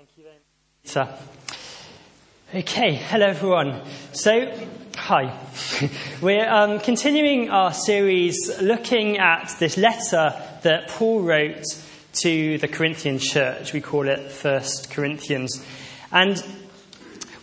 Thank you very much. Sir. Okay, hello everyone. So, hi. We're um, continuing our series looking at this letter that Paul wrote to the Corinthian church. We call it First Corinthians. And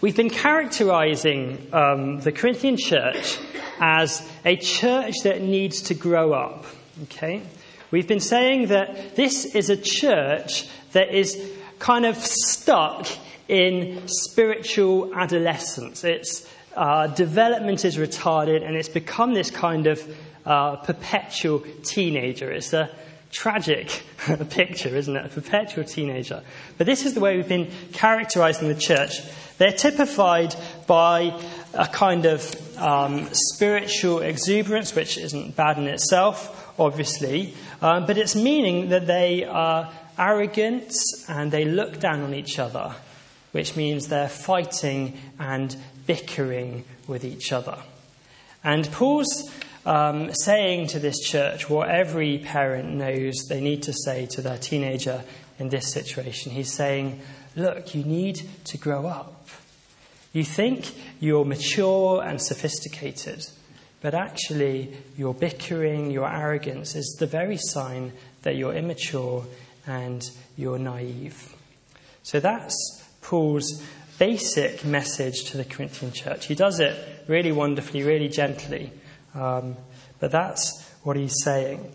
we've been characterizing um, the Corinthian church as a church that needs to grow up. Okay? We've been saying that this is a church that is kind of stuck in spiritual adolescence. Its uh, development is retarded and it's become this kind of uh, perpetual teenager. It's a tragic picture, isn't it? A perpetual teenager. But this is the way we've been characterizing the church. They're typified by a kind of um, spiritual exuberance, which isn't bad in itself, obviously, um, but it's meaning that they are arrogant and they look down on each other, which means they're fighting and bickering with each other. And Paul's um, saying to this church what every parent knows they need to say to their teenager in this situation. He's saying, Look, you need to grow up. You think you're mature and sophisticated, but actually, your bickering, your arrogance is the very sign that you're immature and you're naive. So that's Paul's basic message to the Corinthian church. He does it really wonderfully, really gently, um, but that's what he's saying.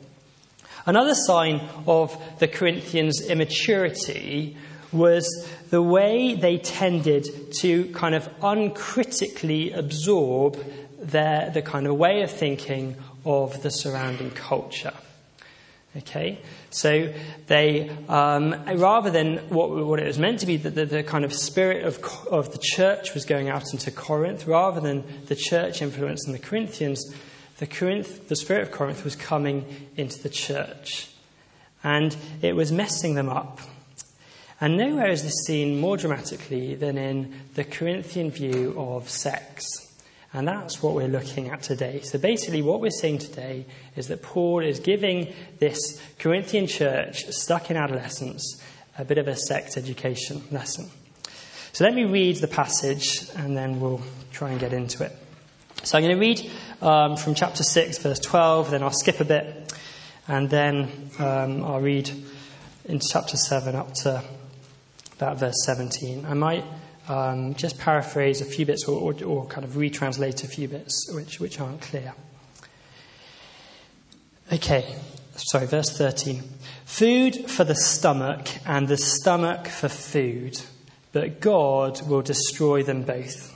Another sign of the Corinthians' immaturity was the way they tended to kind of uncritically absorb their, the kind of way of thinking of the surrounding culture. Okay, so they, um, rather than what, what, it was meant to be, the, the, the, kind of spirit of, of the church was going out into Corinth, rather than the church influencing the Corinthians, the, Corinth, the spirit of Corinth was coming into the church. And it was messing them up. And nowhere is this seen more dramatically than in the Corinthian view of sex. And that's what we're looking at today. So basically, what we're seeing today is that Paul is giving this Corinthian church stuck in adolescence a bit of a sex education lesson. So let me read the passage and then we'll try and get into it. So I'm going to read um, from chapter 6, verse 12, then I'll skip a bit, and then um, I'll read into chapter 7 up to about verse 17. I might um, just paraphrase a few bits or, or, or, kind of retranslate a few bits which, which aren't clear. Okay, sorry, verse 13. Food for the stomach and the stomach for food, but God will destroy them both.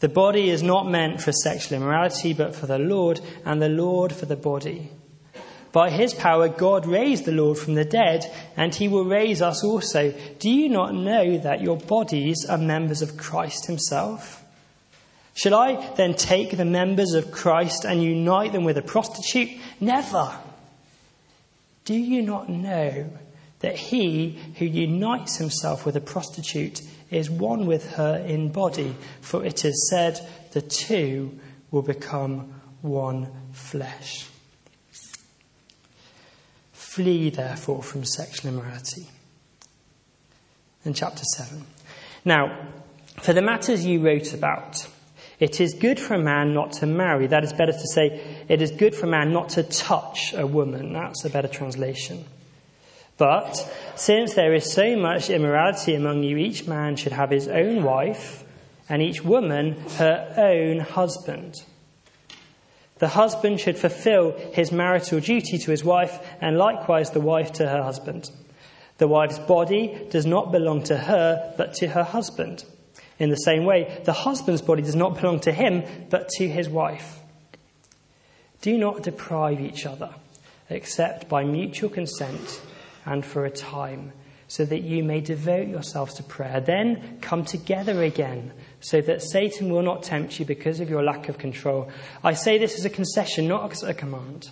The body is not meant for sexual immorality, but for the Lord, and the Lord for the body. By his power, God raised the Lord from the dead, and he will raise us also. Do you not know that your bodies are members of Christ himself? Shall I then take the members of Christ and unite them with a prostitute? Never. Do you not know that he who unites himself with a prostitute is one with her in body? For it is said, the two will become one flesh. Flee, therefore, from sexual immorality. In chapter 7. Now, for the matters you wrote about, it is good for a man not to marry. That is better to say, it is good for a man not to touch a woman. That's a better translation. But since there is so much immorality among you, each man should have his own wife, and each woman her own husband. The husband should fulfill his marital duty to his wife, and likewise the wife to her husband. The wife's body does not belong to her, but to her husband. In the same way, the husband's body does not belong to him, but to his wife. Do not deprive each other, except by mutual consent and for a time, so that you may devote yourselves to prayer. Then come together again so that Satan will not tempt you because of your lack of control. I say this as a concession, not as a command.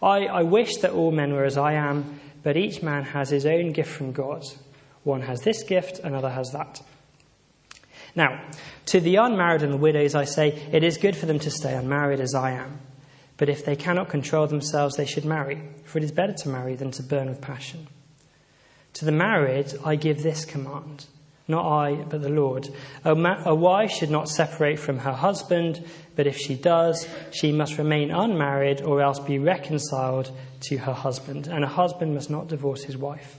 I, I wish that all men were as I am, but each man has his own gift from God. One has this gift, another has that. Now, to the unmarried and the widows, I say, it is good for them to stay unmarried as I am. But if they cannot control themselves, they should marry, for it is better to marry than to burn with passion. To the married, I give this command not I, but the Lord. A, ma- a, wife should not separate from her husband, but if she does, she must remain unmarried or else be reconciled to her husband, and a husband must not divorce his wife.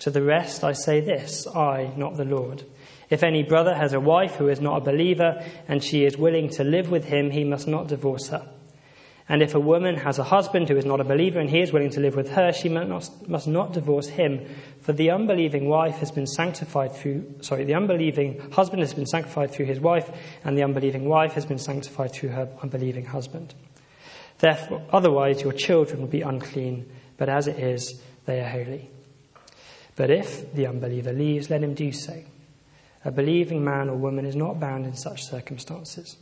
To the rest, I say this I, not the Lord. If any brother has a wife who is not a believer, and she is willing to live with him, he must not divorce her. And if a woman has a husband who is not a believer and he is willing to live with her, she must not, divorce him. For the unbelieving wife has been sanctified through, sorry, the unbelieving husband has been sanctified through his wife, and the unbelieving wife has been sanctified through her unbelieving husband. Therefore, otherwise your children will be unclean, but as it is, they are holy. But if the unbeliever leaves, let him do so. A believing man or woman is not bound in such circumstances.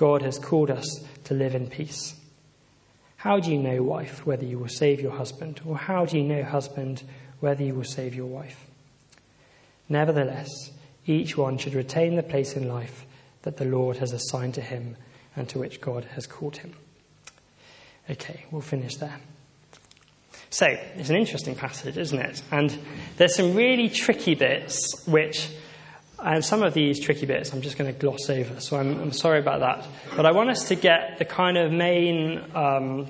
God has called us to live in peace. How do you know, wife, whether you will save your husband? Or how do you know, husband, whether you will save your wife? Nevertheless, each one should retain the place in life that the Lord has assigned to him and to which God has called him. Okay, we'll finish there. So, it's an interesting passage, isn't it? And there's some really tricky bits which and some of these tricky bits I'm just going to gloss over, so I'm, I'm, sorry about that. But I want us to get the kind of main, um,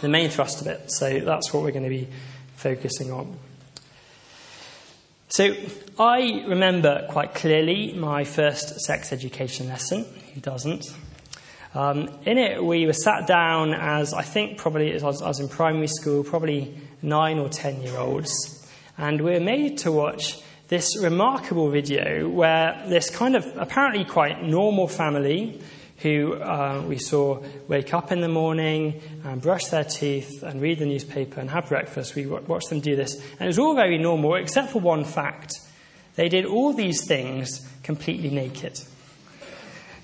the main thrust of it. So that's what we're going to be focusing on. So I remember quite clearly my first sex education lesson. Who doesn't? Um, in it, we were sat down as I think probably as I was, I was in primary school, probably nine or ten year olds, and we were made to watch this remarkable video where this kind of apparently quite normal family who uh, we saw wake up in the morning and brush their teeth and read the newspaper and have breakfast. We watched them do this. And it was all very normal, except for one fact. They did all these things completely naked.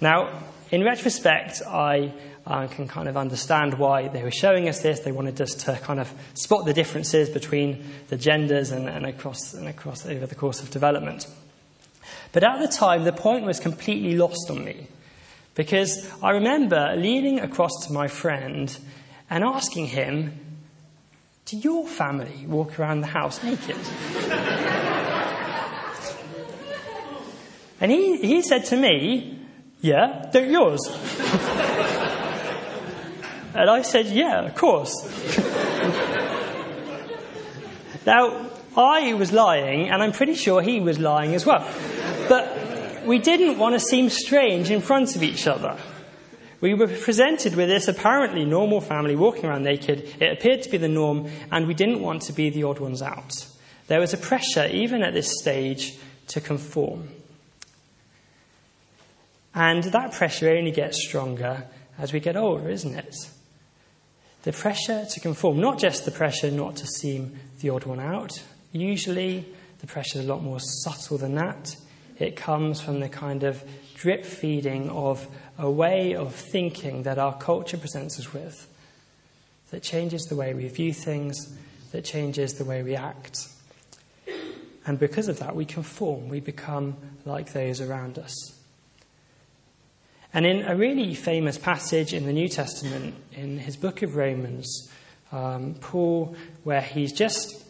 Now, in retrospect, I uh, can kind of understand why they were showing us this. They wanted us to kind of spot the differences between the genders and, and, across, and across over the course of development. But at the time, the point was completely lost on me because I remember leaning across to my friend and asking him, Do your family walk around the house naked? and he, he said to me, Yeah, don't yours? And I said, Yeah, of course. now, I was lying, and I'm pretty sure he was lying as well. But we didn't want to seem strange in front of each other. We were presented with this apparently normal family walking around naked. It appeared to be the norm, and we didn't want to be the odd ones out. There was a pressure, even at this stage, to conform. And that pressure only gets stronger as we get older, isn't it? The pressure to conform, not just the pressure not to seem the odd one out. Usually, the pressure is a lot more subtle than that. It comes from the kind of drip feeding of a way of thinking that our culture presents us with that changes the way we view things, that changes the way we act. And because of that, we conform, we become like those around us. And in a really famous passage in the New Testament, in his book of Romans, um, Paul, where he's just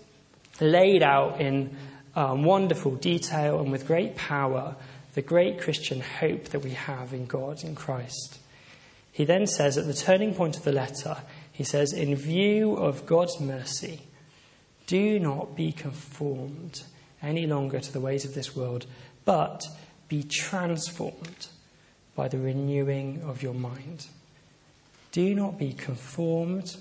laid out in um, wonderful detail and with great power the great Christian hope that we have in God, in Christ. He then says at the turning point of the letter, he says, In view of God's mercy, do not be conformed any longer to the ways of this world, but be transformed by the renewing of your mind. Do not be conformed.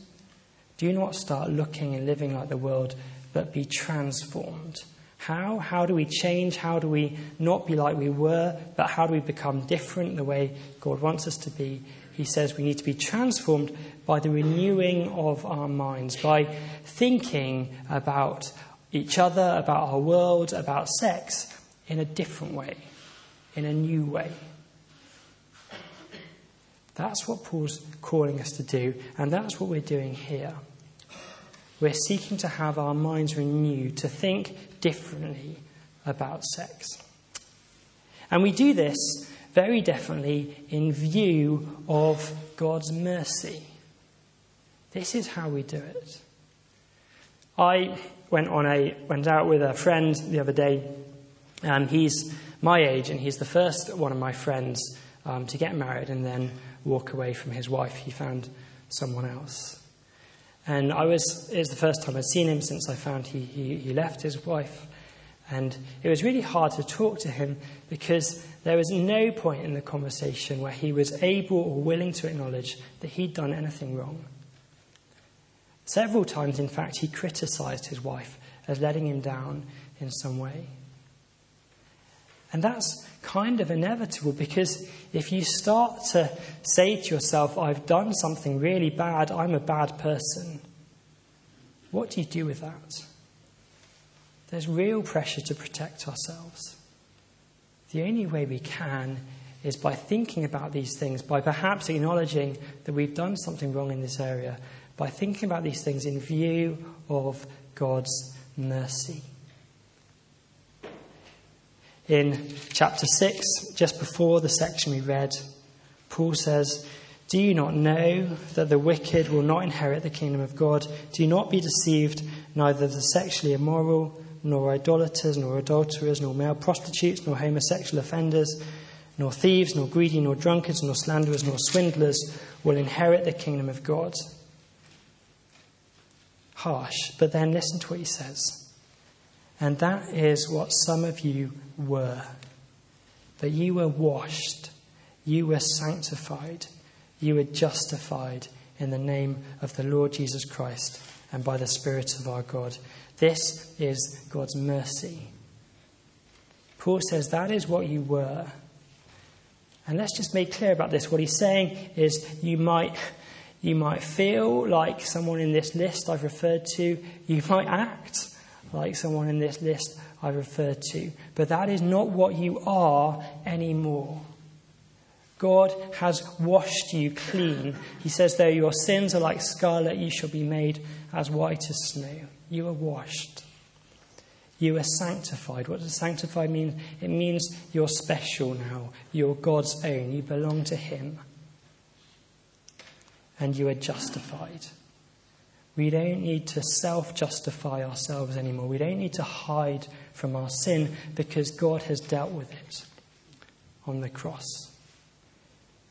Do not start looking and living like the world, but be transformed. How? How do we change? How do we not be like we were, but how do we become different the way God wants us to be? He says we need to be transformed by the renewing of our minds, by thinking about each other, about our world, about sex in a different way, in a new way. That's what Paul's calling us to do, and that's what we're doing here. We're seeking to have our minds renewed, to think differently about sex. And we do this very definitely in view of God's mercy. This is how we do it. I went on a went out with a friend the other day. Um, he's my age, and he's the first one of my friends um, to get married and then walk away from his wife. He found someone else. And I was, it was the first time I'd seen him since I found he, he, he left his wife. And it was really hard to talk to him because there was no point in the conversation where he was able or willing to acknowledge that he'd done anything wrong. Several times, in fact, he criticized his wife as letting him down in some way. And that's kind of inevitable because if you start to say to yourself, I've done something really bad, I'm a bad person, what do you do with that? There's real pressure to protect ourselves. The only way we can is by thinking about these things, by perhaps acknowledging that we've done something wrong in this area, by thinking about these things in view of God's mercy. In chapter 6, just before the section we read, Paul says, Do you not know that the wicked will not inherit the kingdom of God? Do not be deceived, neither the sexually immoral, nor idolaters, nor adulterers, nor male prostitutes, nor homosexual offenders, nor thieves, nor greedy, nor drunkards, nor slanderers, nor swindlers will inherit the kingdom of God. Harsh, but then listen to what he says. And that is what some of you were. But you were washed, you were sanctified, you were justified in the name of the Lord Jesus Christ and by the Spirit of our God. This is God's mercy. Paul says that is what you were. And let's just make clear about this. What he's saying is you might, you might feel like someone in this list I've referred to, you might act like someone in this list I referred to. But that is not what you are anymore. God has washed you clean. He says, though your sins are like scarlet, you shall be made as white as snow. You are washed. You are sanctified. What does sanctified mean? It means you're special now. You're God's own. You belong to Him. And you are justified. We don't need to self justify ourselves anymore. We don't need to hide from our sin because God has dealt with it on the cross.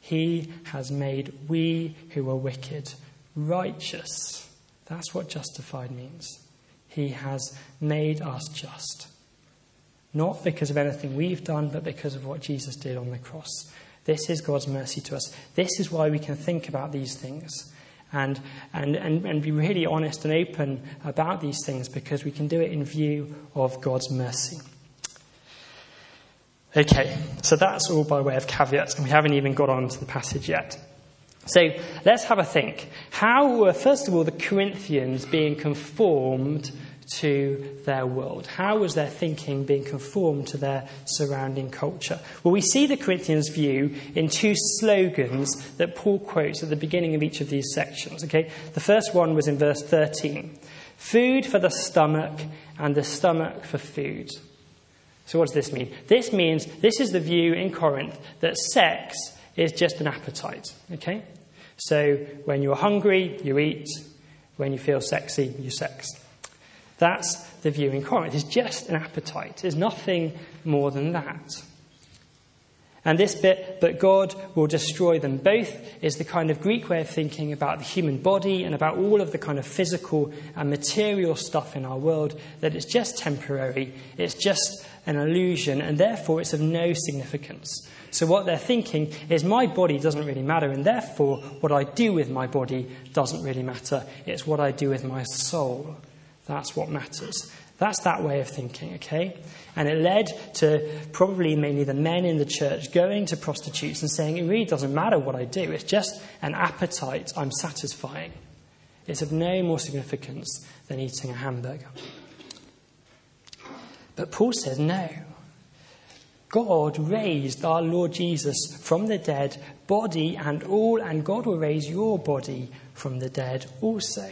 He has made we who are wicked righteous. That's what justified means. He has made us just. Not because of anything we've done, but because of what Jesus did on the cross. This is God's mercy to us. This is why we can think about these things and, and, and, and be really honest and open about these things because we can do it in view of God's mercy. Okay, so that's all by way of caveats, and we haven't even got on to the passage yet. So let's have a think. How were, first of all, the Corinthians being conformed to their world? How was their thinking being conformed to their surrounding culture? Well, we see the Corinthians' view in two slogans that Paul quotes at the beginning of each of these sections. Okay, the first one was in verse 13 food for the stomach and the stomach for food. So, what does this mean? This means this is the view in Corinth that sex is just an appetite. Okay? So, when you're hungry, you eat. When you feel sexy, you sex. That's the view in Corinth. It's just an appetite. it's nothing more than that. And this bit, but God will destroy them both, is the kind of Greek way of thinking about the human body and about all of the kind of physical and material stuff in our world, that it's just temporary, it's just an illusion, and therefore it's of no significance. So, what they're thinking is my body doesn't really matter, and therefore what I do with my body doesn't really matter. It's what I do with my soul. That's what matters. That's that way of thinking, okay? And it led to probably mainly the men in the church going to prostitutes and saying, it really doesn't matter what I do, it's just an appetite I'm satisfying. It's of no more significance than eating a hamburger. But Paul says, no. God raised our Lord Jesus from the dead, body and all, and God will raise your body from the dead also.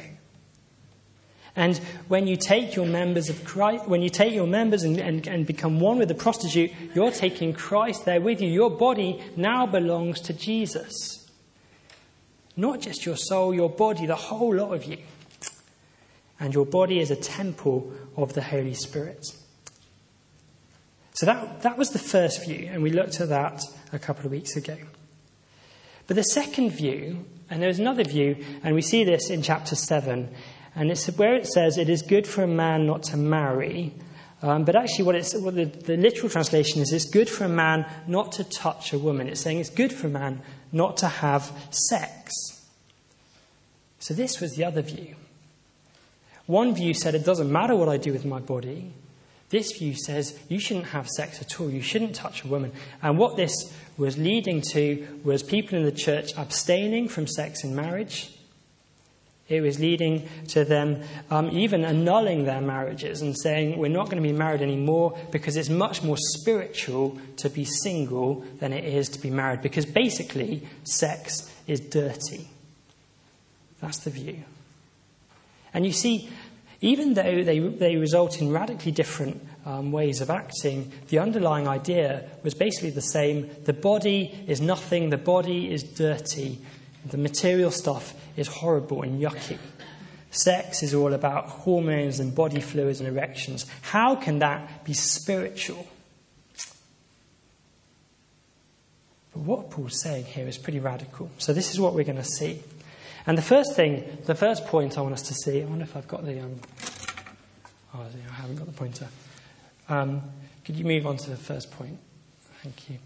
And when you take your members of Christ, when you take your members and, and, and become one with the prostitute, you're taking Christ there with you. Your body now belongs to Jesus. Not just your soul, your body, the whole lot of you. and your body is a temple of the Holy Spirit. So that, that was the first view, and we looked at that a couple of weeks ago. But the second view, and there's another view, and we see this in chapter 7, and it's where it says it is good for a man not to marry. Um, but actually, what, it's, what the, the literal translation is it's good for a man not to touch a woman. It's saying it's good for a man not to have sex. So, this was the other view. One view said it doesn't matter what I do with my body. This view says you shouldn't have sex at all, you shouldn't touch a woman. And what this was leading to was people in the church abstaining from sex in marriage. It was leading to them um, even annulling their marriages and saying, We're not going to be married anymore because it's much more spiritual to be single than it is to be married. Because basically, sex is dirty. That's the view. And you see, even though they, they result in radically different um, ways of acting, the underlying idea was basically the same. The body is nothing, the body is dirty, the material stuff is horrible and yucky. Sex is all about hormones and body fluids and erections. How can that be spiritual? But what Paul's saying here is pretty radical. So, this is what we're going to see. And the first thing, the first point I want us to see, I wonder if I've got the. Um, oh, I haven't got the pointer. Um, could you move on to the first point? Thank you.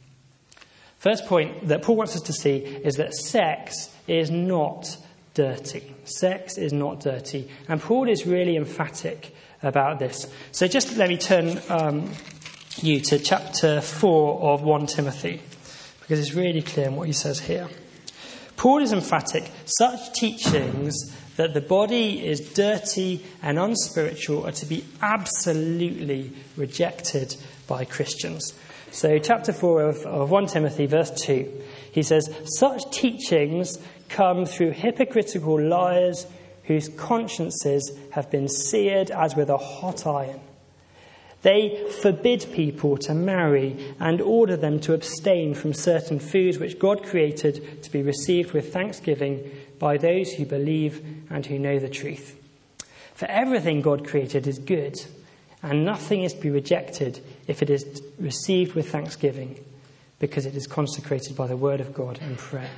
First point that Paul wants us to see is that sex is not dirty. Sex is not dirty. And Paul is really emphatic about this. So just let me turn um, you to chapter 4 of 1 Timothy, because it's really clear in what he says here. Paul is emphatic. Such teachings that the body is dirty and unspiritual are to be absolutely rejected by Christians. So, chapter 4 of, of 1 Timothy, verse 2, he says, Such teachings come through hypocritical liars whose consciences have been seared as with a hot iron. They forbid people to marry and order them to abstain from certain foods which God created to be received with thanksgiving by those who believe and who know the truth. For everything God created is good, and nothing is to be rejected if it is received with thanksgiving, because it is consecrated by the word of God and prayer.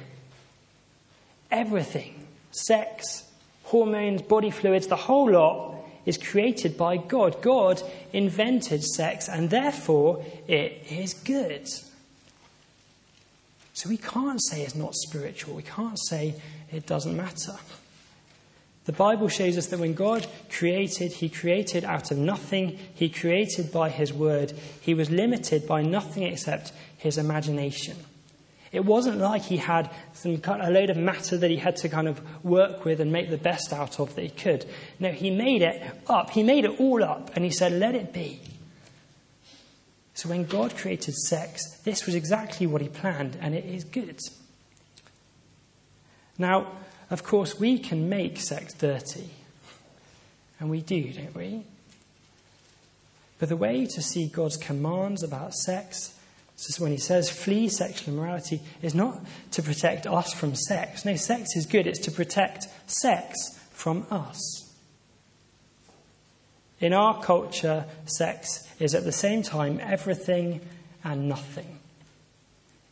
Everything sex, hormones, body fluids, the whole lot is created by God. God invented sex, and therefore it is good. So we can't say it's not spiritual. We can't say it doesn't matter. The Bible shows us that when God created, He created out of nothing. He created by His word. He was limited by nothing except His imagination. It wasn't like he had some a load of matter that he had to kind of work with and make the best out of that he could. No, he made it up. He made it all up and he said, let it be. So when God created sex, this was exactly what he planned and it is good. Now, of course, we can make sex dirty. And we do, don't we? But the way to see God's commands about sex when he says flee sexual immorality, is not to protect us from sex. No, sex is good, it's to protect sex from us. In our culture, sex is at the same time everything and nothing.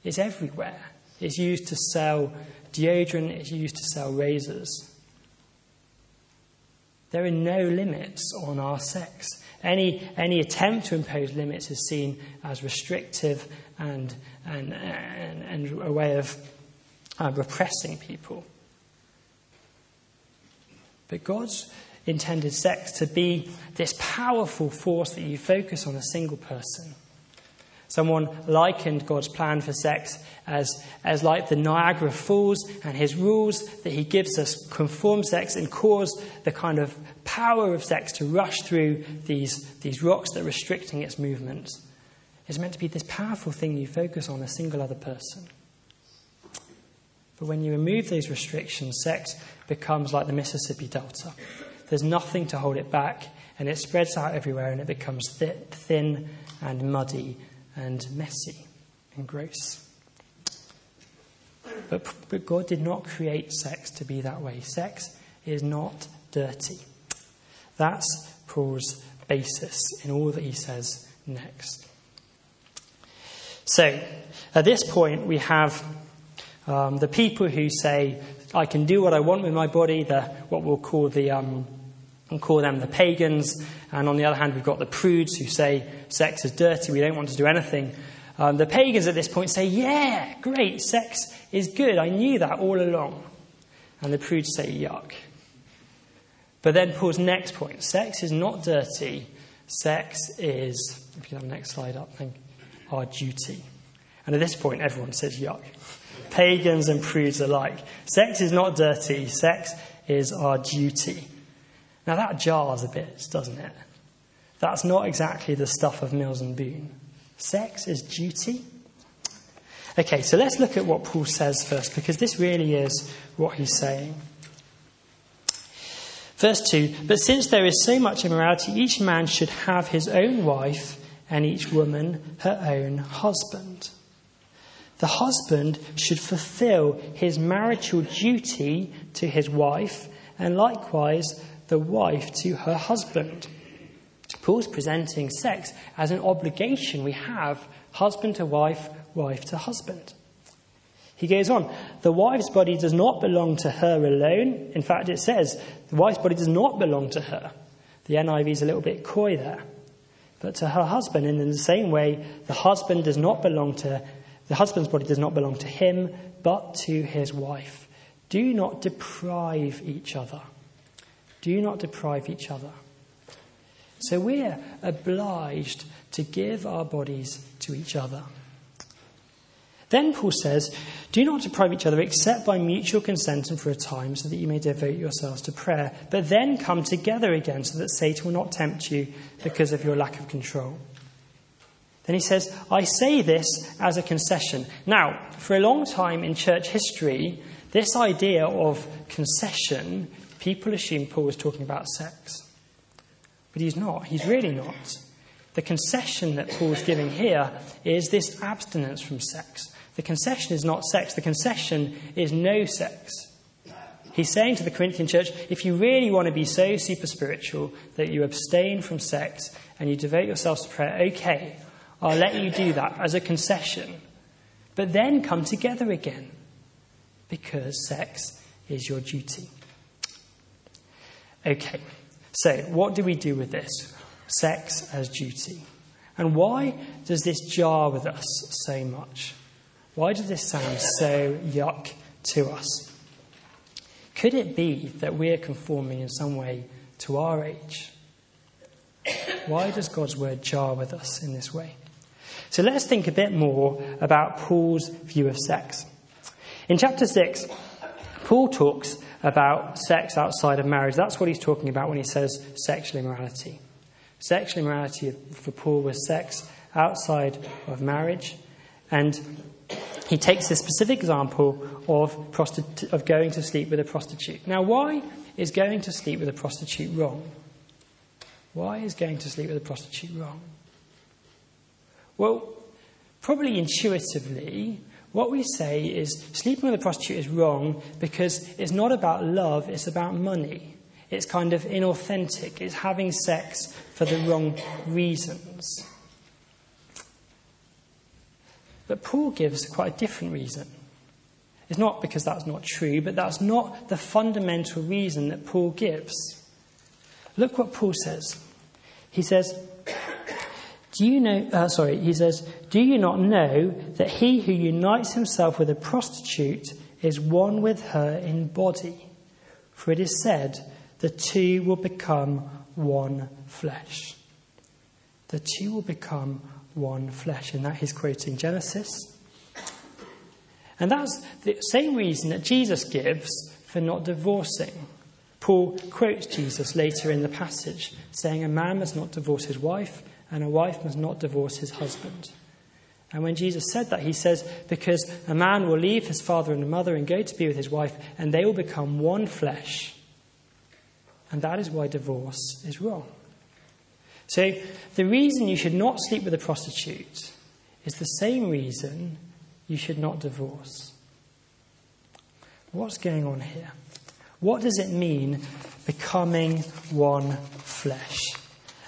It's everywhere. It's used to sell deodorant, is used to sell razors. There are no limits on our sex. Any, any attempt to impose limits is seen as restrictive and, and, and, and a way of uh, repressing people. But God's intended sex to be this powerful force that you focus on a single person. Someone likened God's plan for sex as, as like the Niagara Falls, and his rules that he gives us conform sex and cause the kind of power of sex to rush through these, these rocks that are restricting its movement. It's meant to be this powerful thing you focus on a single other person. But when you remove these restrictions, sex becomes like the Mississippi Delta. There's nothing to hold it back, and it spreads out everywhere, and it becomes thin and muddy and messy and gross. But, but God did not create sex to be that way. Sex is not dirty. That's Paul's basis in all that he says next. So, at this point, we have um, the people who say, I can do what I want with my body, the, what we'll call, the, um, we'll call them the pagans. And on the other hand, we've got the prudes who say sex is dirty, we don't want to do anything. Um, the pagans at this point say, Yeah, great, sex is good, I knew that all along. And the prudes say, Yuck. But then Paul's next point sex is not dirty, sex is, if you can have the next slide up, thank our duty. And at this point, everyone says yuck. Pagans and prudes alike. Sex is not dirty, sex is our duty. Now that jars a bit, doesn't it? That's not exactly the stuff of Mills and Boon. Sex is duty? Okay, so let's look at what Paul says first, because this really is what he's saying. Verse 2 But since there is so much immorality, each man should have his own wife, and each woman her own husband. The husband should fulfill his marital duty to his wife, and likewise the wife to her husband. Paul's presenting sex as an obligation we have husband to wife, wife to husband. He goes on, the wife's body does not belong to her alone. In fact, it says the wife's body does not belong to her. The NIV is a little bit coy there. But to her husband, and in the same way, the husband does not belong to, the husband's body does not belong to him, but to his wife. Do not deprive each other. Do not deprive each other. So we're obliged to give our bodies to each other. Then Paul says, Do not deprive each other except by mutual consent and for a time, so that you may devote yourselves to prayer. But then come together again, so that Satan will not tempt you because of your lack of control. Then he says, I say this as a concession. Now, for a long time in church history, this idea of concession, people assume Paul was talking about sex. But he's not. He's really not. The concession that Paul's giving here is this abstinence from sex. The concession is not sex, the concession is no sex. He's saying to the Corinthian church if you really want to be so super spiritual that you abstain from sex and you devote yourselves to prayer, okay, I'll let you do that as a concession. But then come together again because sex is your duty. Okay, so what do we do with this? Sex as duty. And why does this jar with us so much? Why does this sound so yuck to us? Could it be that we're conforming in some way to our age? Why does God's word jar with us in this way? So let's think a bit more about Paul's view of sex. In chapter 6, Paul talks about sex outside of marriage. That's what he's talking about when he says sexual immorality. Sexual immorality for Paul was sex outside of marriage. And he takes a specific example of, prostitu- of going to sleep with a prostitute. Now, why is going to sleep with a prostitute wrong? Why is going to sleep with a prostitute wrong? Well, probably intuitively, what we say is sleeping with a prostitute is wrong because it's not about love, it's about money. It's kind of inauthentic, it's having sex for the wrong reasons. But Paul gives quite a different reason. It's not because that's not true, but that's not the fundamental reason that Paul gives. Look what Paul says. He says, Do you know, uh, sorry, he says, Do you not know that he who unites himself with a prostitute is one with her in body? For it is said, The two will become one flesh. The two will become one flesh. And that he's quoting Genesis. And that's the same reason that Jesus gives for not divorcing. Paul quotes Jesus later in the passage, saying, A man must not divorce his wife, and a wife must not divorce his husband. And when Jesus said that, he says, Because a man will leave his father and mother and go to be with his wife, and they will become one flesh. And that is why divorce is wrong. So, the reason you should not sleep with a prostitute is the same reason you should not divorce. What's going on here? What does it mean becoming one flesh.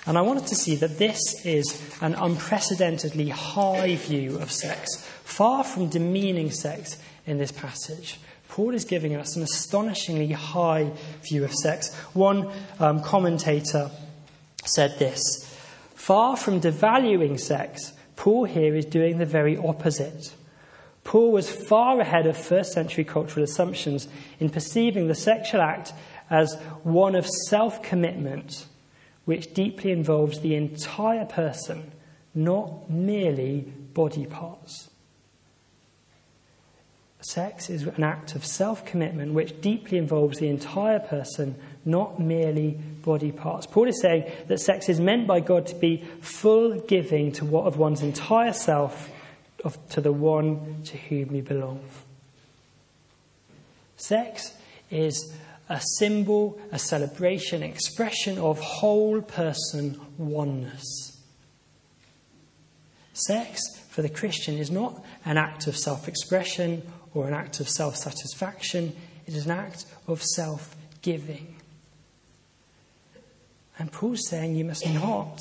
And I wanted to see that this is an unprecedentedly high view of sex, far from demeaning sex in this passage. Paul is giving us an astonishingly high view of sex. One um, commentator said this Far from devaluing sex, Paul here is doing the very opposite. Paul was far ahead of first century cultural assumptions in perceiving the sexual act as one of self commitment, which deeply involves the entire person, not merely body parts. Sex is an act of self commitment which deeply involves the entire person, not merely body parts. Paul is saying that sex is meant by God to be full giving to what of one's entire self of, to the one to whom we belong. Sex is a symbol, a celebration, expression of whole person oneness. Sex for the Christian is not an act of self expression or an act of self satisfaction, it is an act of self giving. And Paul's saying you must not,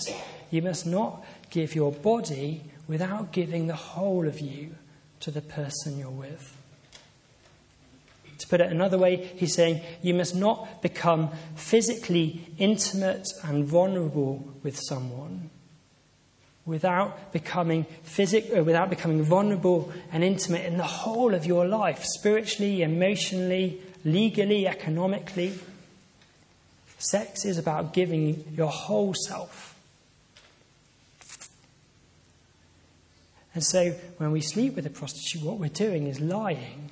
you must not give your body without giving the whole of you to the person you're with. Put it another way, he's saying you must not become physically intimate and vulnerable with someone without becoming physic, uh, without becoming vulnerable and intimate in the whole of your life, spiritually, emotionally, legally, economically. Sex is about giving your whole self. And so when we sleep with a prostitute, what we're doing is lying.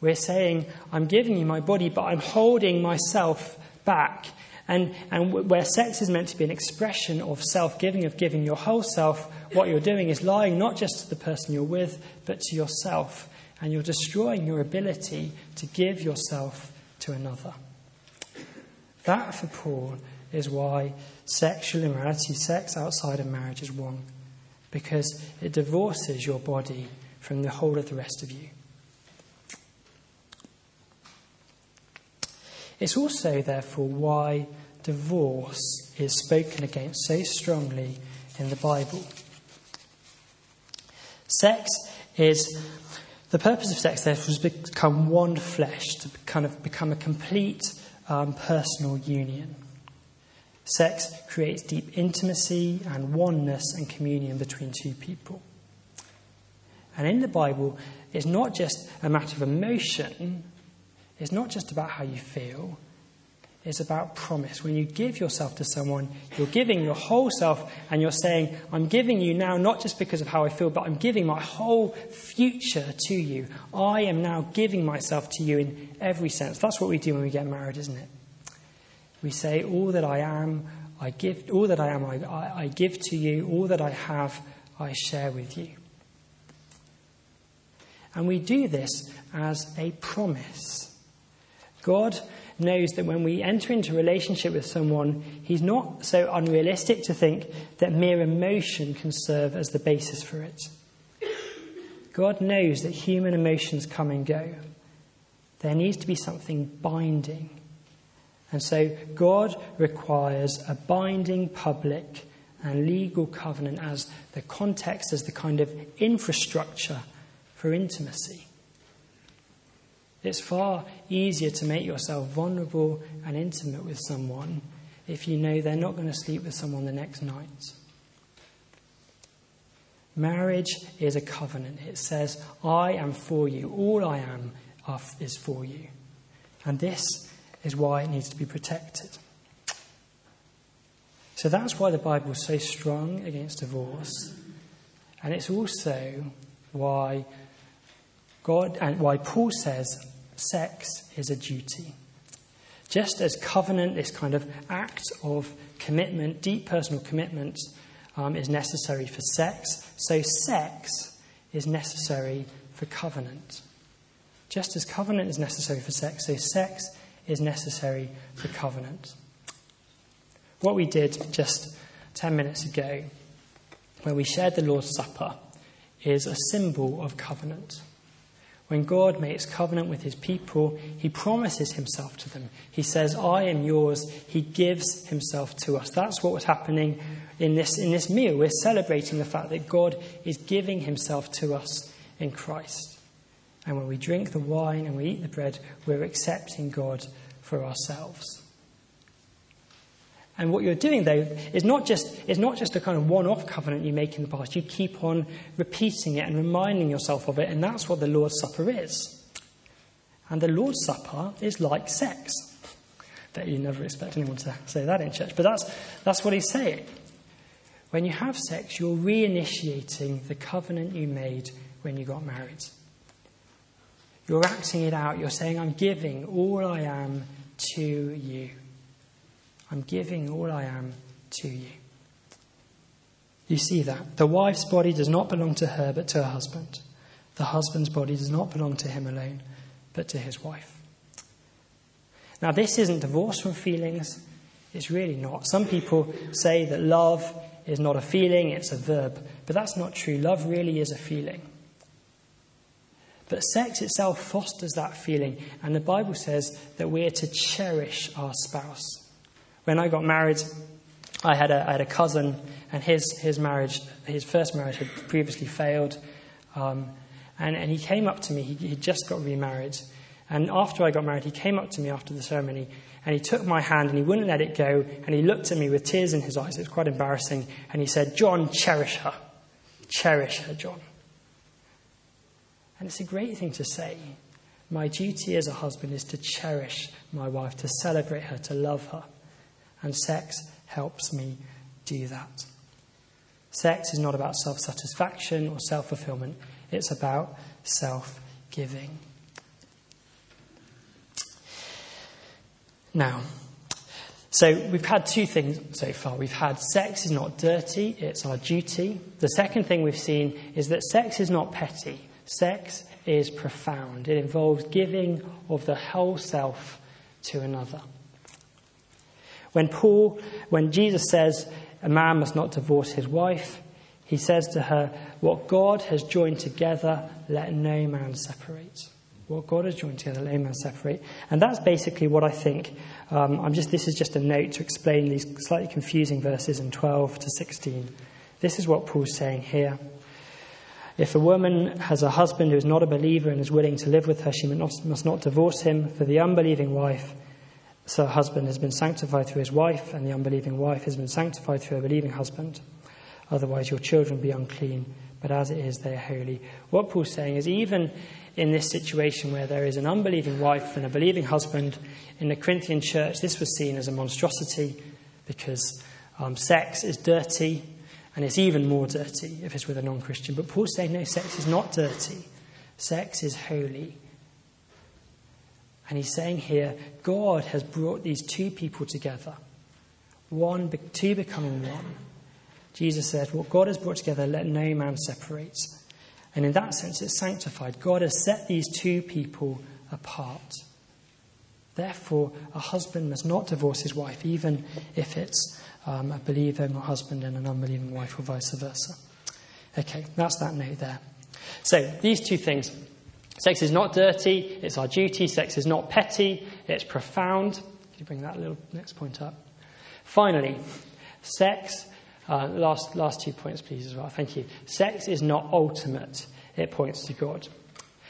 We're saying, I'm giving you my body, but I'm holding myself back and, and where sex is meant to be an expression of self giving, of giving your whole self, what you're doing is lying not just to the person you're with, but to yourself. And you're destroying your ability to give yourself to another. That, for Paul, is why sexual immorality, sex outside of marriage, is wrong. Because it divorces your body from the whole of the rest of you. It's also, therefore, why divorce is spoken against so strongly in the Bible. Sex is the purpose of sex, therefore, is to become one flesh, to kind of become a complete um, personal union. Sex creates deep intimacy and oneness and communion between two people. And in the Bible, it's not just a matter of emotion, it's not just about how you feel, it's about promise. When you give yourself to someone, you're giving your whole self and you're saying, I'm giving you now not just because of how I feel, but I'm giving my whole future to you. I am now giving myself to you in every sense. That's what we do when we get married, isn't it? We say, All that I am, I give, all that I am, I, I, I give to you. All that I have, I share with you. And we do this as a promise. God knows that when we enter into a relationship with someone, he's not so unrealistic to think that mere emotion can serve as the basis for it. God knows that human emotions come and go. There needs to be something binding. And so God requires a binding public and legal covenant as the context, as the kind of infrastructure for intimacy. It's far easier to make yourself vulnerable and intimate with someone if you know they're not going to sleep with someone the next night. Marriage is a covenant. It says, I am for you. All I am is for you. And this is why it needs to be protected. So that's why the Bible is so strong against divorce. And it's also why God and why Paul says sex is a duty. Just as covenant, this kind of act of commitment, deep personal commitment, um, is necessary for sex, so sex is necessary for covenant. Just as covenant is necessary for sex, so sex is necessary for covenant. What we did just 10 minutes ago, when we shared the Lord's Supper, is a symbol of covenant. When God makes covenant with his people, he promises himself to them. He says, I am yours. He gives himself to us. That's what was happening in this, in this meal. We're celebrating the fact that God is giving himself to us in Christ. And when we drink the wine and we eat the bread, we're accepting God for ourselves. And what you're doing, though, is not just, is not just a kind of one off covenant you make in the past. You keep on repeating it and reminding yourself of it, and that's what the Lord's Supper is. And the Lord's Supper is like sex. That you never expect anyone to say that in church, but that's, that's what he's saying. When you have sex, you're reinitiating the covenant you made when you got married. You're acting it out. You're saying, I'm giving all I am to you. I'm giving all I am to you. You see that. The wife's body does not belong to her, but to her husband. The husband's body does not belong to him alone, but to his wife. Now, this isn't divorce from feelings. It's really not. Some people say that love is not a feeling, it's a verb. But that's not true. Love really is a feeling. But sex itself fosters that feeling, and the Bible says that we're to cherish our spouse. When I got married, I had a, I had a cousin, and his, his marriage, his first marriage had previously failed. Um, and, and he came up to me, he, he just got remarried. And after I got married, he came up to me after the ceremony and he took my hand and he wouldn't let it go. And he looked at me with tears in his eyes. It was quite embarrassing. And he said, John, cherish her. Cherish her, John. And it's a great thing to say. My duty as a husband is to cherish my wife, to celebrate her, to love her and sex helps me do that. Sex is not about self satisfaction or self fulfillment, it's about self giving. Now, so we've had two things so far. We've had sex is not dirty, it's our duty. The second thing we've seen is that sex is not petty, sex is profound. It involves giving of the whole self to another. When Paul, when Jesus says a man must not divorce his wife, he says to her, What God has joined together, let no man separate. What God has joined together, let no man separate. And that's basically what I think. Um, I'm just, this is just a note to explain these slightly confusing verses in 12 to 16. This is what Paul's saying here. If a woman has a husband who is not a believer and is willing to live with her, she must not, must not divorce him. For the unbelieving wife so, husband has been sanctified through his wife, and the unbelieving wife has been sanctified through a believing husband. Otherwise, your children be unclean, but as it is, they are holy. What Paul's saying is, even in this situation where there is an unbelieving wife and a believing husband in the Corinthian church, this was seen as a monstrosity because um, sex is dirty, and it's even more dirty if it's with a non Christian. But Paul's saying, no, sex is not dirty, sex is holy. And he's saying here, God has brought these two people together, one, two becoming one. Jesus said, What God has brought together, let no man separate. And in that sense, it's sanctified. God has set these two people apart. Therefore, a husband must not divorce his wife, even if it's um, a believing husband and an unbelieving wife, or vice versa. Okay, that's that note there. So, these two things Sex is not dirty, it's our duty. Sex is not petty, it's profound. Can you bring that little next point up? Finally, sex, uh, last, last two points, please, as well. Thank you. Sex is not ultimate, it points to God.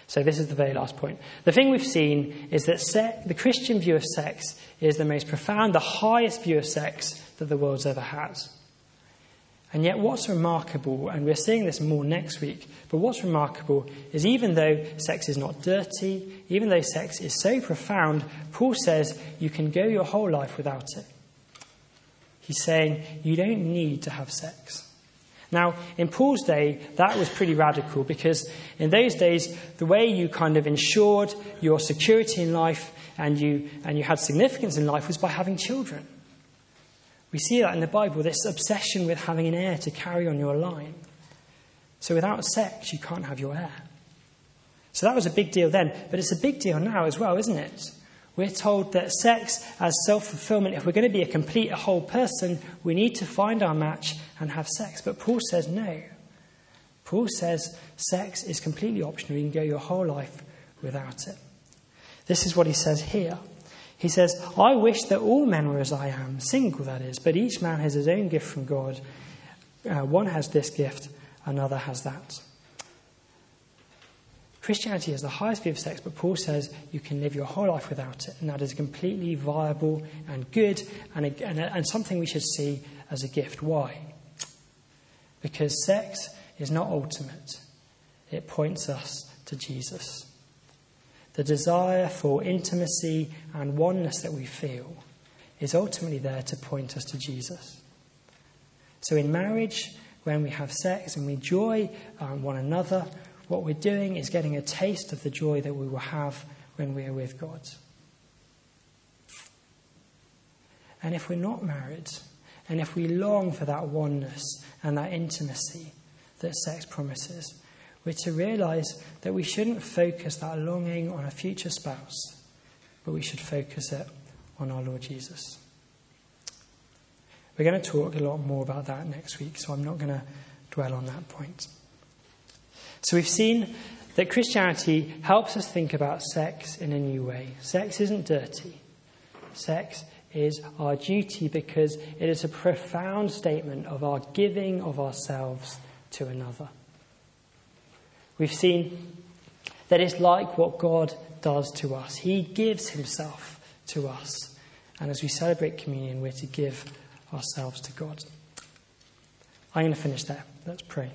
So, this is the very last point. The thing we've seen is that the Christian view of sex is the most profound, the highest view of sex that the world's ever had. And yet, what's remarkable, and we're seeing this more next week, but what's remarkable is even though sex is not dirty, even though sex is so profound, Paul says you can go your whole life without it. He's saying you don't need to have sex. Now, in Paul's day, that was pretty radical because in those days, the way you kind of ensured your security in life and you, and you had significance in life was by having children. We see that in the Bible, this obsession with having an heir to carry on your line. So without sex, you can't have your heir. So that was a big deal then, but it's a big deal now as well, isn't it? We're told that sex as self fulfillment, if we're going to be a complete, a whole person, we need to find our match and have sex. But Paul says no. Paul says sex is completely optional. You can go your whole life without it. This is what he says here. He says, I wish that all men were as I am, single that is, but each man has his own gift from God. Uh, one has this gift, another has that. Christianity is the highest view of sex, but Paul says you can live your whole life without it, and that is completely viable and good and, a, and, a, and something we should see as a gift. Why? Because sex is not ultimate, it points us to Jesus. The desire for intimacy and oneness that we feel is ultimately there to point us to Jesus. So, in marriage, when we have sex and we enjoy um, one another, what we're doing is getting a taste of the joy that we will have when we are with God. And if we're not married, and if we long for that oneness and that intimacy that sex promises, we're to realize that we shouldn't focus that longing on a future spouse, but we should focus it on our Lord Jesus. We're going to talk a lot more about that next week, so I'm not going to dwell on that point. So we've seen that Christianity helps us think about sex in a new way. Sex isn't dirty. Sex is our duty because it is a profound statement of our giving of ourselves to another. We've seen that it's like what God does to us. He gives himself to us. And as we celebrate communion, we're to give ourselves to God. I'm going to finish there. Let's pray.